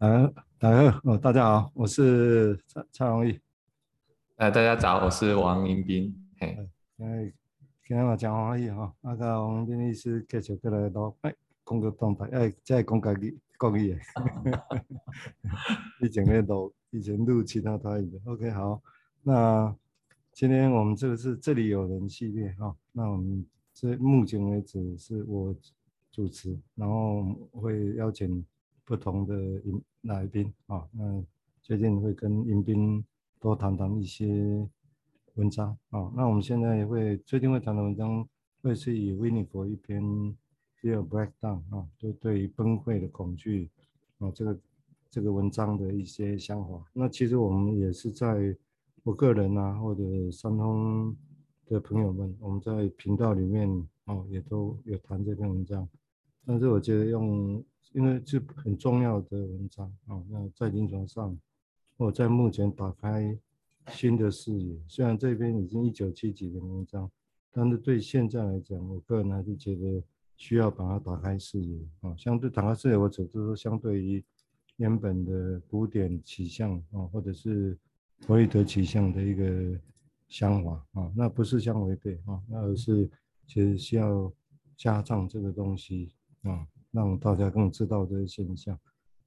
啊，大家哦，大家好，我是蔡蔡荣毅。呃，大家早，我是王迎宾。嘿，哎，今日我讲黄奕哈，那个王迎宾医师继续过来录，哎，讲个动态，哎，再讲家己国语的。以前咧录，以前录其他台语的。OK，好，那今天我们这个是这里有人系列哈，那我们这目前为止是我主持，然后会邀请不同的来宾啊，那最近会跟迎宾多谈谈一些文章啊。那我们现在也会最近会谈的文章，会是以维尼佛一篇《Fear Breakdown》啊，就对于崩溃的恐惧啊，这个这个文章的一些想法。那其实我们也是在我个人啊，或者三通的朋友们，我们在频道里面啊，也都有谈这篇文章。但是我觉得用。因为是很重要的文章啊，那在临床上，我在目前打开新的视野。虽然这边已经一九七几的文章，但是对现在来讲，我个人还是觉得需要把它打开视野啊。相对打开视野，我只是说相对于原本的古典取向啊，或者是弗洛伊德取向的一个想法啊，那不是相违背啊，那而是其实需要加上这个东西啊。让大家更知道这些现象，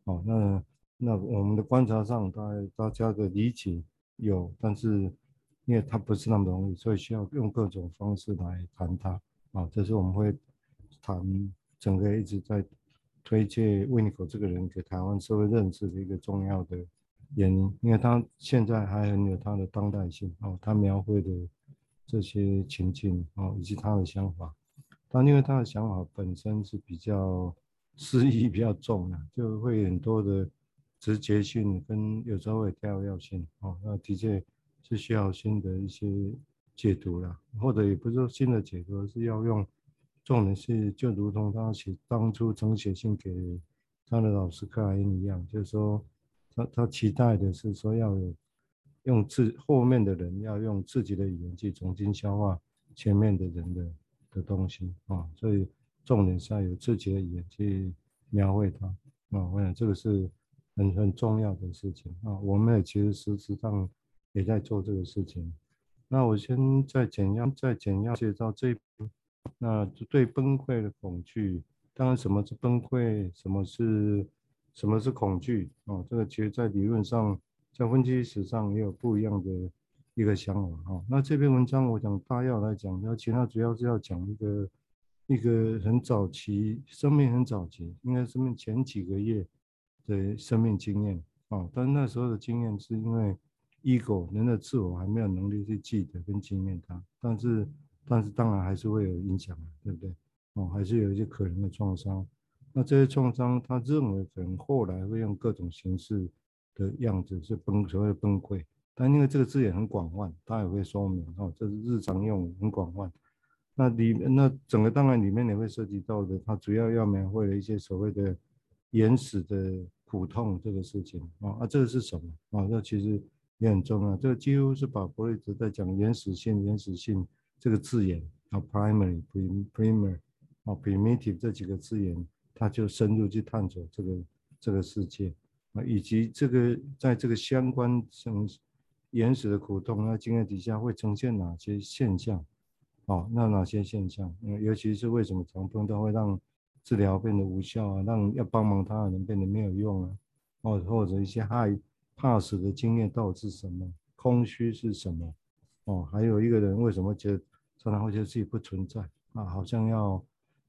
哦，那那我们的观察上，大大家的理解有，但是因为它不是那么容易，所以需要用各种方式来谈它，啊，这是我们会谈整个一直在推介维尼佛这个人给台湾社会认识的一个重要的原因，因为他现在还很有他的当代性，哦，他描绘的这些情境，哦，以及他的想法。但因为他的想法本身是比较诗意比较重的，就会很多的直觉性跟有时候会跳跃性哦，那的确是需要新的一些解读啦，或者也不是说新的解读，是要用重点是就如同他写当初曾写信给他的老师克莱因一样，就是说他他期待的是说要有用自后面的人要用自己的语言去重新消化前面的人的。的东西啊，所以重点是要有自己的语言去描绘它啊，我想这个是很很重要的事情啊。我们也其实实质上也在做这个事情。那我先再简要再简要介绍这一。那对崩溃的恐惧，当然什么是崩溃，什么是什么是恐惧啊？这个其实在理论上，在分析史上也有不一样的。一个想法哈，那这篇文章我想大要来讲，要其他主要是要讲一个一个很早期生命很早期，应该生命前几个月的生命经验啊，但那时候的经验是因为 ego 人的自我还没有能力去记得跟经验它，但是但是当然还是会有影响，对不对？哦，还是有一些可能的创伤，那这些创伤他认为可能后来会用各种形式的样子是崩，所谓崩溃。但因为这个字眼很广泛，它也会说明哦，这是日常用语很广泛。那里面那整个档案里面也会涉及到的，它主要要描绘的一些所谓的原始的苦痛这个事情啊啊，这个是什么啊？这其实也很重要。这个几乎是把弗洛伊德在讲原始性、原始性这个字眼啊，primary、primer 啊，primitive 这几个字眼，他就深入去探索这个这个世界啊，以及这个在这个相关性。原始的苦痛，那经验底下会呈现哪些现象？哦，那哪些现象？嗯，尤其是为什么长痛都会让治疗变得无效啊？让要帮忙他的人变得没有用啊？哦，或者一些害怕死的经验到底是什么？空虚是什么？哦，还有一个人为什么觉得常常会觉得自己不存在啊？好像要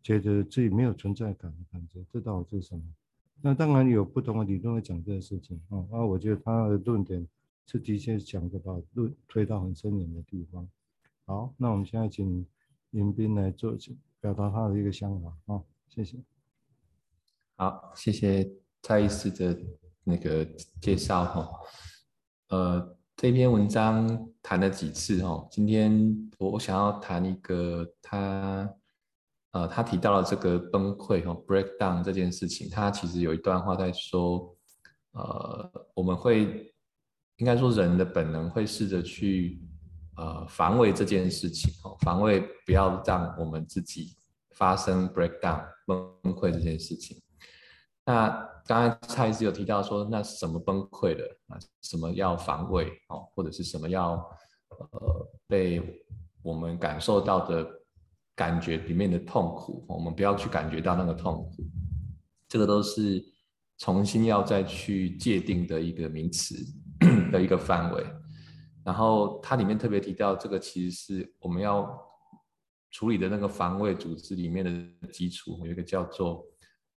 觉得自己没有存在感的感觉，这到底是什么？那当然有不同的理论会讲这个事情啊。啊，我觉得他的论点。这的确讲的把路推到很深远的地方。好，那我们现在请迎宾来做表达他的一个想法啊，谢谢。好，谢谢蔡医师的那个介绍哈。呃，这篇文章谈了几次哈，今天我想要谈一个他呃他提到了这个崩溃哈，breakdown 这件事情，他其实有一段话在说，呃，我们会。应该说，人的本能会试着去呃防卫这件事情哦，防卫不要让我们自己发生 breakdown 崩溃这件事情。那刚才蔡医师有提到说，那什么崩溃了啊？什么要防卫哦？或者是什么要呃被我们感受到的感觉里面的痛苦，我们不要去感觉到那个痛苦，这个都是重新要再去界定的一个名词的一个范围。然后它里面特别提到，这个其实是我们要处理的那个防卫组织里面的基础，有一个叫做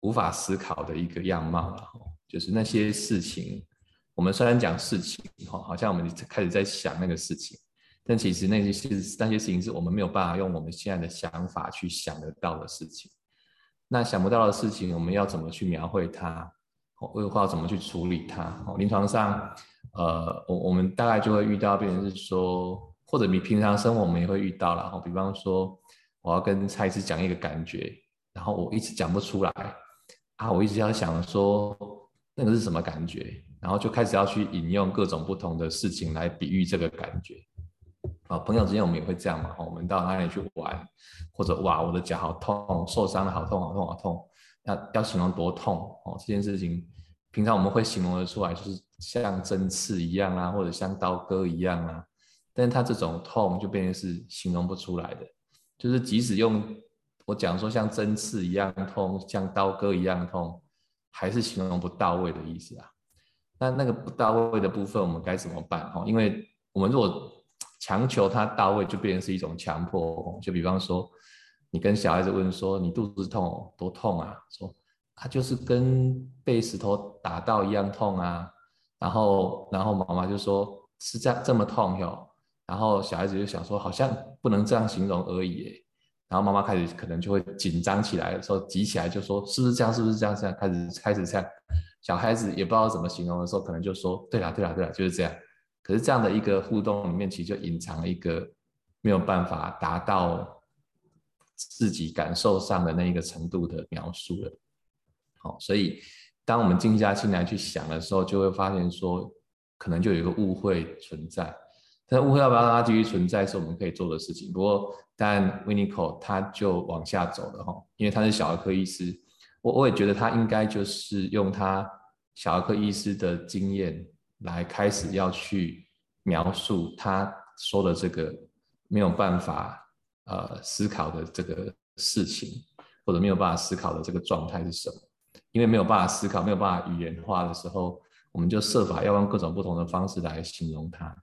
无法思考的一个样貌了。就是那些事情，我们虽然讲事情，哈，好像我们开始在想那个事情，但其实那些事那些事情是我们没有办法用我们现在的想法去想得到的事情。那想不到的事情，我们要怎么去描绘它？或或要怎么去处理它？临床上。呃，我我们大概就会遇到，变成是说，或者你平常生活我们也会遇到，然后比方说，我要跟蔡司讲一个感觉，然后我一直讲不出来，啊，我一直要想说那个是什么感觉，然后就开始要去引用各种不同的事情来比喻这个感觉。啊，朋友之间我们也会这样嘛，我们到哪里去玩，或者哇，我的脚好痛，受伤了，好痛，好痛，好痛，要要形容多痛哦，这件事情。平常我们会形容得出来，就是像针刺一样啊，或者像刀割一样啊，但是它这种痛就变成是形容不出来的，就是即使用我讲说像针刺一样痛，像刀割一样痛，还是形容不到位的意思啊。那那个不到位的部分，我们该怎么办？哦，因为我们如果强求它到位，就变成是一种强迫。就比方说，你跟小孩子问说：“你肚子痛，多痛啊？”说。他就是跟被石头打到一样痛啊，然后，然后妈妈就说是这样这么痛哟，然后小孩子就想说好像不能这样形容而已，然后妈妈开始可能就会紧张起来的时候，急起来就说是不是这样，是不是这样，这样？开始开始这样，小孩子也不知道怎么形容的时候，可能就说对啦对啦对啦就是这样，可是这样的一个互动里面，其实就隐藏了一个没有办法达到自己感受上的那一个程度的描述了。好，所以当我们静下心来去想的时候，就会发现说，可能就有一个误会存在。但误会要不要让它继续存在，是我们可以做的事情。不过，但 Winiko 他就往下走了哈，因为他是小儿科医师，我我也觉得他应该就是用他小儿科医师的经验来开始要去描述他说的这个没有办法呃思考的这个事情，或者没有办法思考的这个状态是什么。因为没有办法思考，没有办法语言化的时候，我们就设法要用各种不同的方式来形容它。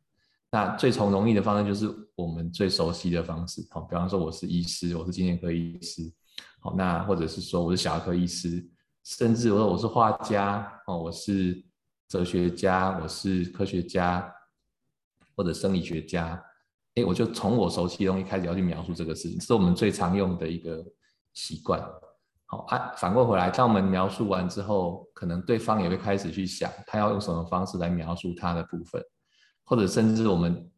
那最从容易的方式就是我们最熟悉的方式，好，比方说我是医师，我是精神科医师，好，那或者是说我是小儿科医师，甚至我说我是画家，哦，我是哲学家，我是科学家，或者生理学家，哎，我就从我熟悉的东西开始要去描述这个事情，是我们最常用的一个习惯。好啊，反过回来，当我们描述完之后，可能对方也会开始去想，他要用什么方式来描述他的部分，或者甚至我们，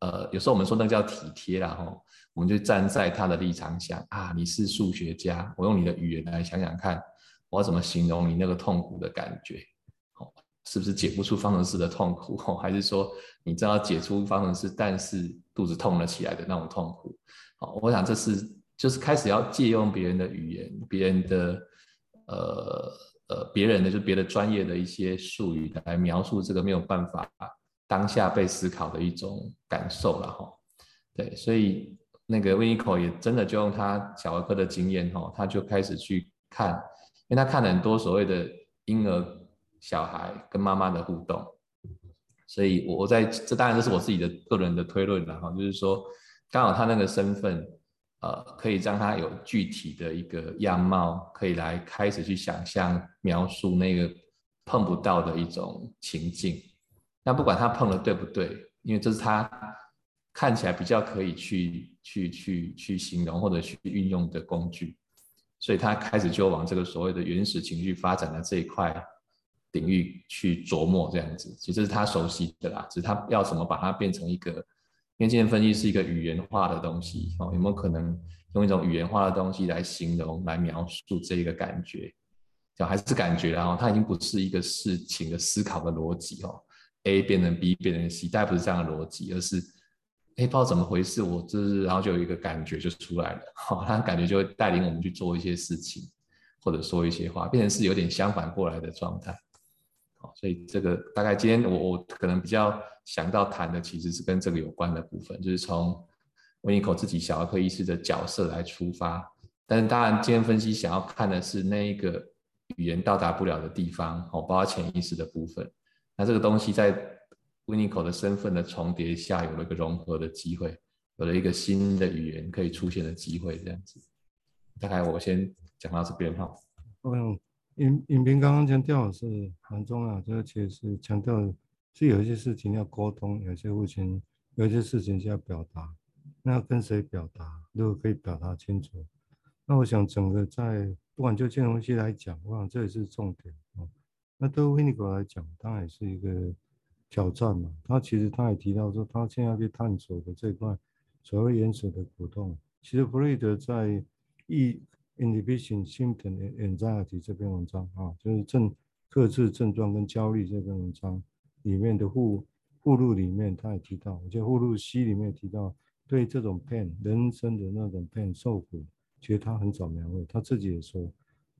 呃，有时候我们说那叫体贴啦，吼，我们就站在他的立场想啊，你是数学家，我用你的语言来想想看，我要怎么形容你那个痛苦的感觉，是不是解不出方程式的痛苦，哦，还是说你知道解出方程式，但是肚子痛了起来的那种痛苦，好，我想这是。就是开始要借用别人的语言，别人的呃呃别人的就别的专业的一些术语来描述这个没有办法当下被思考的一种感受了哈。对，所以那个 Winiko 也真的就用他小儿科的经验哈，他就开始去看，因为他看了很多所谓的婴儿小孩跟妈妈的互动，所以我我在这当然这是我自己的个人的推论了哈，就是说刚好他那个身份。呃，可以让他有具体的一个样貌，可以来开始去想象描述那个碰不到的一种情境。那不管他碰的对不对，因为这是他看起来比较可以去去去去形容或者去运用的工具，所以他开始就往这个所谓的原始情绪发展的这一块领域去琢磨，这样子，其实是他熟悉的啦，只是他要怎么把它变成一个。因为精神分析是一个语言化的东西，哦，有没有可能用一种语言化的东西来形容、来描述这一个感觉？就还是感觉，然后它已经不是一个事情的思考的逻辑哦，A 变成 B 变成 C，但不是这样的逻辑，而是，哎，不知道怎么回事，我就是，然后就有一个感觉就出来了，哈，他感觉就会带领我们去做一些事情，或者说一些话，变成是有点相反过来的状态。所以这个大概今天我我可能比较想到谈的，其实是跟这个有关的部分，就是从温尼科自己小儿科医师的角色来出发。但是当然，今天分析想要看的是那一个语言到达不了的地方，哦，包括潜意识的部分。那这个东西在温尼科的身份的重叠下，有了一个融合的机会，有了一个新的语言可以出现的机会，这样子。大概我先讲到这边哈。嗯。影影评刚刚强调是蛮重要，这个其实是强调是有一些事情要沟通，有些事情有一些事情是要表达，那要跟谁表达？如果可以表达清楚，那我想整个在不管就金融系来讲，我想这也是重点啊。那对温尼科来讲，当然也是一个挑战嘛。他其实他也提到说，他现在去探索的这块所谓原始的苦痛，其实弗瑞德在一。Inhibition, Symptom anxiety 这篇文章啊，就是症克制症状跟焦虑这篇文章里面的附附录里面，他也提到，我觉得附录 C 里面提到，对这种 pain 人生的那种 pain 受苦，其实他很早描绘，他自己也说，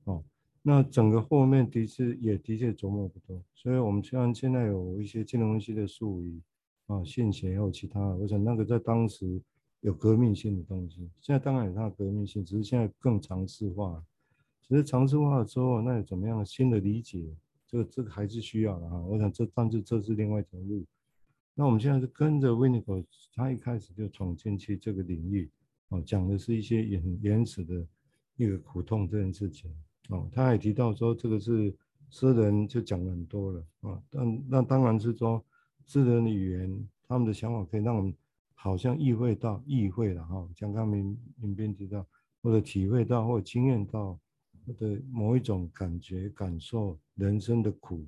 哦，那整个后面的确也的确琢磨不多，所以我们虽然现在有一些金融分析的术语啊，现学还有其他的，我想那个在当时。有革命性的东西，现在当然有它的革命性，只是现在更尝试化。其实尝试化了之后，那有怎么样新的理解？这个这个还是需要的啊。我想这，但是这是另外一条路。那我们现在是跟着温尼科，他一开始就闯进去这个领域，哦，讲的是一些原原始的一个苦痛这件事情。哦，他也提到说，这个是诗人就讲了很多了啊。但那当然是说，诗人的语言，他们的想法可以让我们。好像意会到、意会了哈，像刚明明边提到，或者体会到，或者经验到的某一种感觉、感受人生的苦，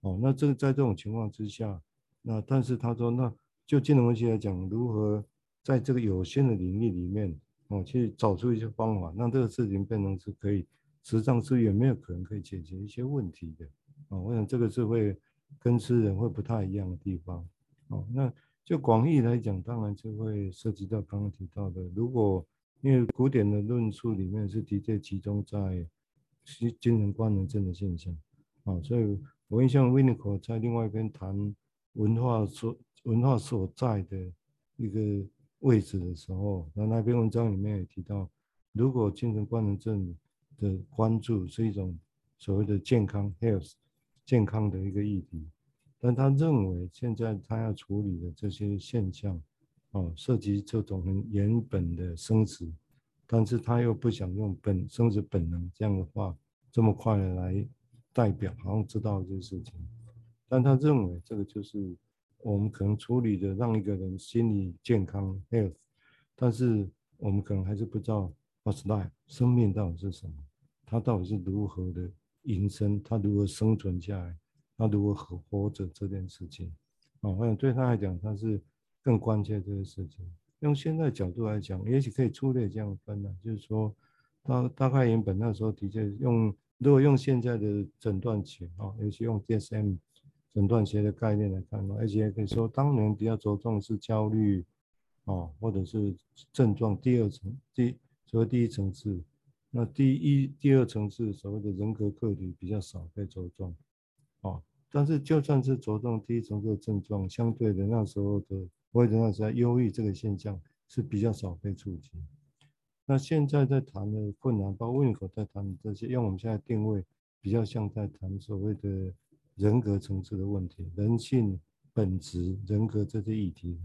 哦，那这个在这种情况之下，那但是他说，那就金融分析来讲，如何在这个有限的领域里面，哦，去找出一些方法，让这个事情变成是可以，实际上是有没有可能可以解决一些问题的，哦，我想这个是会跟诗人会不太一样的地方，哦，那。就广义来讲，当然就会涉及到刚刚提到的，如果因为古典的论述里面是的确集中在精神官能症的现象，啊，所以我印象温尼科在另外一边谈文化所文化所在的一个位置的时候，那那篇文章里面也提到，如果精神官能症的关注是一种所谓的健康 health 健康的一个议题。但他认为，现在他要处理的这些现象，哦，涉及这种很原本的生死，但是他又不想用本生死本能这样的话这么快的来代表，好像知道这些事情。但他认为这个就是我们可能处理的，让一个人心理健康 health，但是我们可能还是不知道 what's life 生命到底是什么，他到底是如何的营生，他如何生存下来。他如何活活着这件事情，啊，我想对他来讲，他是更关切这个事情。用现在角度来讲，也许可以粗略这样分呢，就是说，大大概原本那时候的确用，如果用现在的诊断学啊，尤其用 DSM 诊断学的概念来看的话，而且可以说，当年比较着重是焦虑，啊，或者是症状第二层，第所谓第一层次，那第一、第二层次所谓的人格课题比较少被着重，哦。但是，就算是着重第一层次的症状，相对的那时候的，或者那时候忧郁这个现象是比较少被触及。那现在在谈的困难，包括温尼科在谈的这些，因为我们现在定位比较像在谈所谓的人格层次的问题，人性本质、人格这些议题。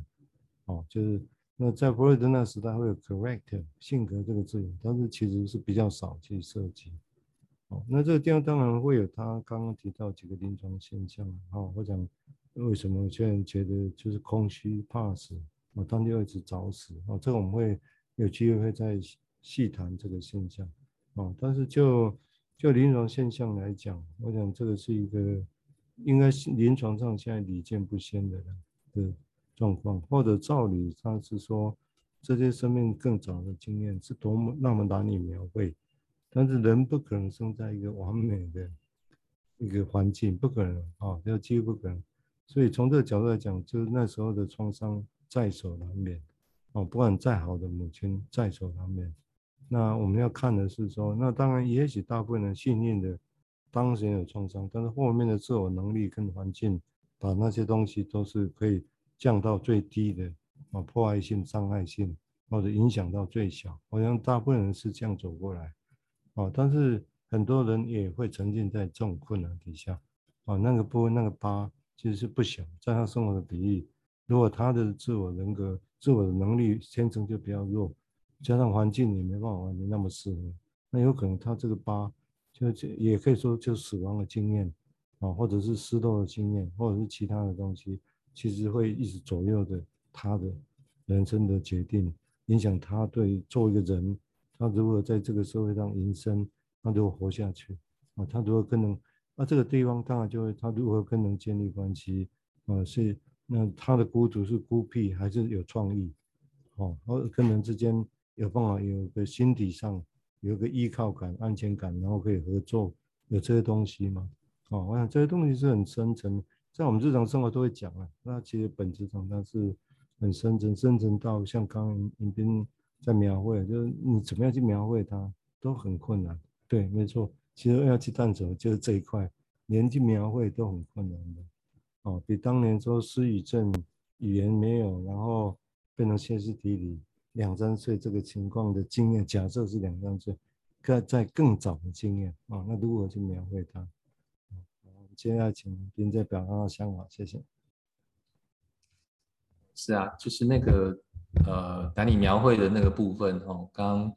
哦，就是那在弗洛伊德那时代会有 character 性格这个字眼，但是其实是比较少去涉及。那这个地方当然会有他刚刚提到几个临床现象啊，我讲为什么有些人觉得就是空虚、怕死，啊，当地会一直找死啊，这个我们会有机会会再细谈这个现象啊。但是就就临床现象来讲，我想这个是一个应该是临床上现在屡见不鲜的的状况，或者照理他是说这些生命更早的经验是多么那么难以描绘。但是人不可能生在一个完美的一个环境，不可能啊，要、哦、几乎不可能。所以从这个角度来讲，就是那时候的创伤在所难免，哦，不管再好的母亲在所难免。那我们要看的是说，那当然也许大部分人幸运的当时有创伤，但是后面的自我能力跟环境，把那些东西都是可以降到最低的啊，破坏性、伤害性或者影响到最小。好像大部分人是这样走过来啊，但是很多人也会沉浸在这种困难底下啊，那个部分那个疤其实是不小，在他生活的比例，如果他的自我人格、自我的能力天生就比较弱。加上环境也没办法完全那么适合，那有可能他这个疤就也可以说就死亡的经验啊，或者是失落的经验，或者是其他的东西，其实会一直左右着他的人生的决定，影响他对做一个人，他如何在这个社会上营生，他如何活下去啊，他如何跟人，那这个地方当然就会他如何跟人建立关系啊，是那他的孤独是孤僻还是有创意，哦，和跟人之间。有办法，有个心底上有个依靠感、安全感，然后可以合作，有这些东西吗？哦，我想这些东西是很深层，在我们日常生活都会讲啊。那其实本质上它是很深层，深层到像刚刚尹斌在描绘，就是你怎么样去描绘它都很困难。对，没错，其实要去探索就是这一块，连去描绘都很困难的。哦，比当年说失语症语言没有，然后变成歇斯底里。两三岁这个情况的经验，假设是两三岁，更在更早的经验啊，那如何去描绘它？接下来请斌再表达他的想法，谢谢。是啊，就是那个呃，当你描绘的那个部分哦，刚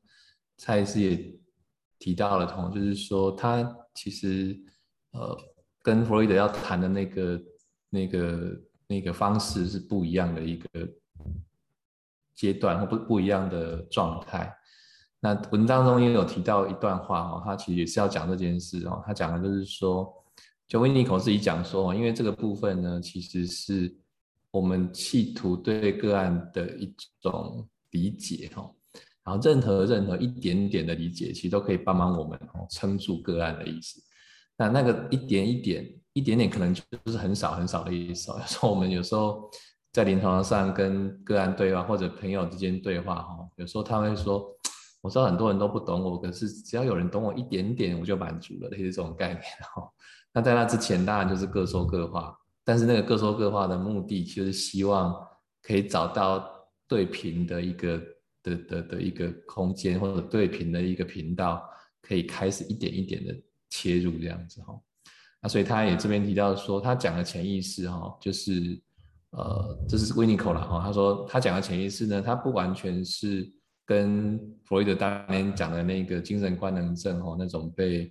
蔡司也提到了，哦，就是说他其实呃，跟弗洛伊德要谈的那个那个那个方式是不一样的一个。阶段或不不一样的状态。那文章中也有提到一段话哦，他其实也是要讲这件事哦。他讲的就是说，就维尼口自己讲说，因为这个部分呢，其实是我们企图对个案的一种理解哈。然后任何任何一点点的理解，其实都可以帮忙我们哦撑住个案的意思。那那个一点一点一点点，可能就是很少很少的意思。说我们有时候。在临床上跟个案对话，或者朋友之间对话，哈，有时候他会说：“我知道很多人都不懂我，可是只要有人懂我一点点，我就满足了。”类似这种概念，哈。那在那之前，当然就是各说各话，但是那个各说各话的目的，就是希望可以找到对频的一个的的的一个空间，或者对频的一个频道，可以开始一点一点的切入这样子，哈。那所以他也这边提到说，他讲的潜意识，哈，就是。呃，这是维尼口了哈。他说他讲的潜意识呢，他不完全是跟弗洛伊德当年讲的那个精神官能症哈那种被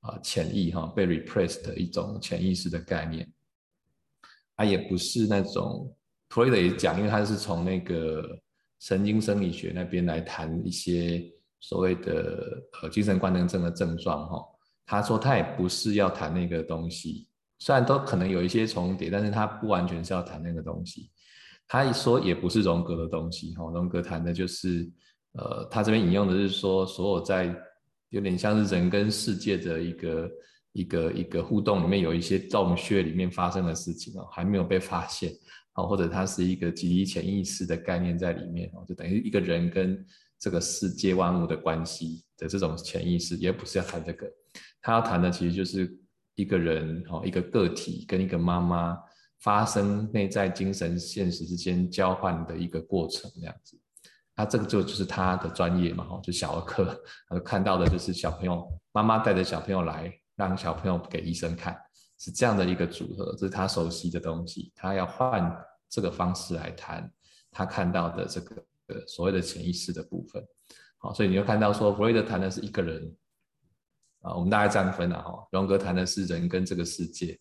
啊潜意哈被 repressed 的一种潜意识的概念，他也不是那种弗洛伊德也讲，因为他是从那个神经生理学那边来谈一些所谓的呃精神官能症的症状哈。他说他也不是要谈那个东西。虽然都可能有一些重叠，但是他不完全是要谈那个东西。他一说也不是荣格的东西，哈，荣格谈的就是，呃，他这边引用的是说，所有在有点像是人跟世界的一个一个一个互动里面，有一些洞穴里面发生的事情哦，还没有被发现，哦，或者它是一个集体潜意识的概念在里面，哦，就等于一个人跟这个世界万物的关系的这种潜意识，也不是要谈这个，他要谈的其实就是。一个人哈，一个个体跟一个妈妈发生内在精神现实之间交换的一个过程，这样子。那这个就就是他的专业嘛，哈，就小儿科，看到的就是小朋友妈妈带着小朋友来，让小朋友给医生看，是这样的一个组合，这是他熟悉的东西。他要换这个方式来谈他看到的这个所谓的潜意识的部分。好，所以你就看到说，弗洛伊德谈的是一个人。啊，我们大概这样分了哈。荣格谈的是人跟这个世界，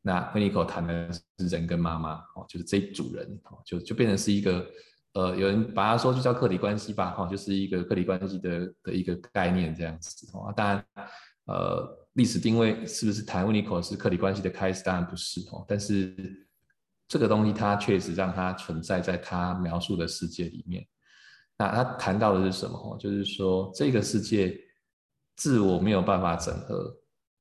那维尼口谈的是人跟妈妈，哦，就是这一组人，哦，就就变成是一个，呃，有人把它说就叫客体关系吧，哈，就是一个客体关系的的一个概念这样子，哦，当然，呃，历史定位是不是谈维尼口是客体关系的开始？当然不是，哦，但是这个东西它确实让它存在在他描述的世界里面。那他谈到的是什么？就是说这个世界。自我没有办法整合，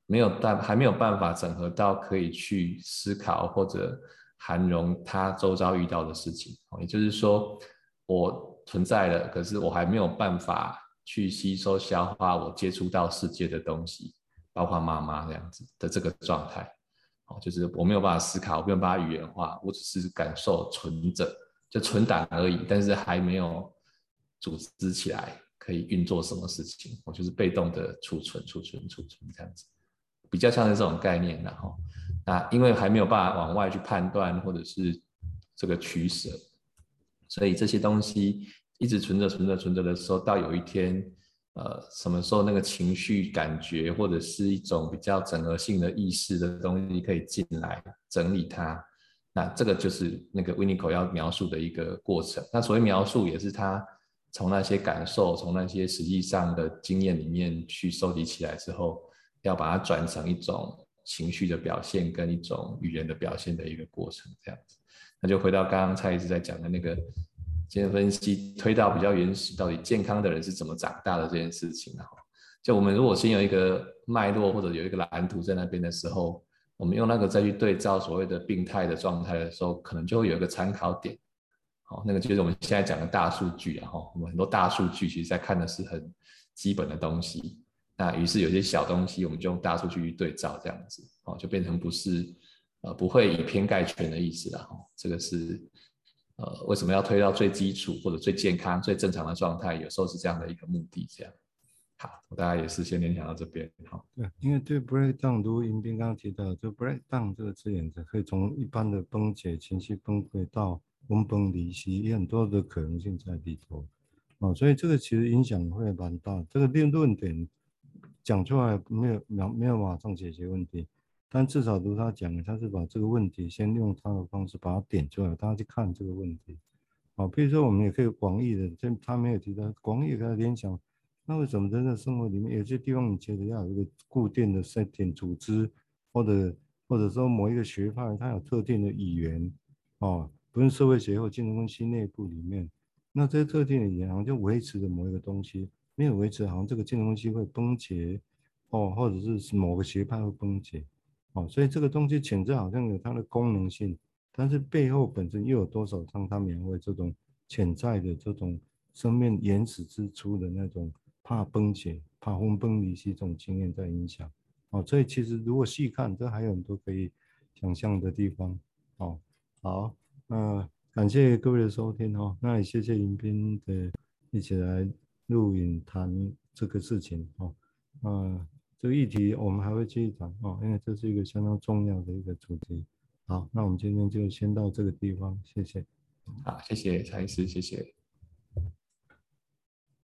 没有办还没有办法整合到可以去思考或者涵容他周遭遇到的事情。也就是说，我存在了，可是我还没有办法去吸收消化我接触到世界的东西，包括妈妈这样子的这个状态。哦，就是我没有办法思考，我没有办法语言化，我只是感受存着，就存档而已，但是还没有组织起来，可以运作什么事情。我就是被动的储存、储存、储存这样子，比较像是这种概念。然后，那因为还没有办法往外去判断，或者是这个取舍，所以这些东西一直存着、存着、存着的时候，到有一天。呃，什么时候那个情绪感觉，或者是一种比较整合性的意识的东西可以进来整理它，那这个就是那个 Winnico 要描述的一个过程。那所谓描述，也是他从那些感受，从那些实际上的经验里面去收集起来之后，要把它转成一种情绪的表现跟一种语言的表现的一个过程，这样子。那就回到刚刚蔡医师在讲的那个。先分析推到比较原始，到底健康的人是怎么长大的这件事情，然后就我们如果先有一个脉络或者有一个蓝图在那边的时候，我们用那个再去对照所谓的病态的状态的时候，可能就会有一个参考点。好，那个就是我们现在讲的大数据，然后我们很多大数据其实在看的是很基本的东西，那于是有些小东西我们就用大数据去对照，这样子，哦，就变成不是呃不会以偏概全的意思了，哈，这个是。呃，为什么要推到最基础或者最健康、最正常的状态？有时候是这样的一个目的。这样，好，大家也是先联想到这边。好，对，因为对 breakdown，如迎宾刚刚提到，就 breakdown 这个字眼，可以从一般的崩解、情绪崩溃到分崩离析，有很多的可能性在里头。哦，所以这个其实影响会蛮大。这个论论点讲出来没有没有没有马上解决问题。但至少如他讲的，他是把这个问题先用他的方式把它点出来，大家去看这个问题。好，比如说我们也可以广义的，这他没有提到广义他联想。那为什么人的生活里面有些地方你觉得要有一个固定的 set 点组织，或者或者说某一个学派它有特定的语言，哦，不论社会学或金融分析内部里面，那这些特定的语言好像就维持着某一个东西，没有维持，好像这个金融分析会崩解，哦，或者是某个学派会崩解。哦，所以这个东西潜在好像有它的功能性，但是背后本身又有多少让它描绘这种潜在的这种生命原始之初的那种怕崩解、怕分崩离析这种经验在影响。哦，所以其实如果细看，这还有很多可以想象的地方。哦，好，那感谢各位的收听哦，那也谢谢迎宾的一起来录影谈这个事情哦，嗯。这议题我们还会继续讲哦，因为这是一个相当重要的一个主题。好，那我们今天就先到这个地方，谢谢。好，谢谢蔡医师，谢谢。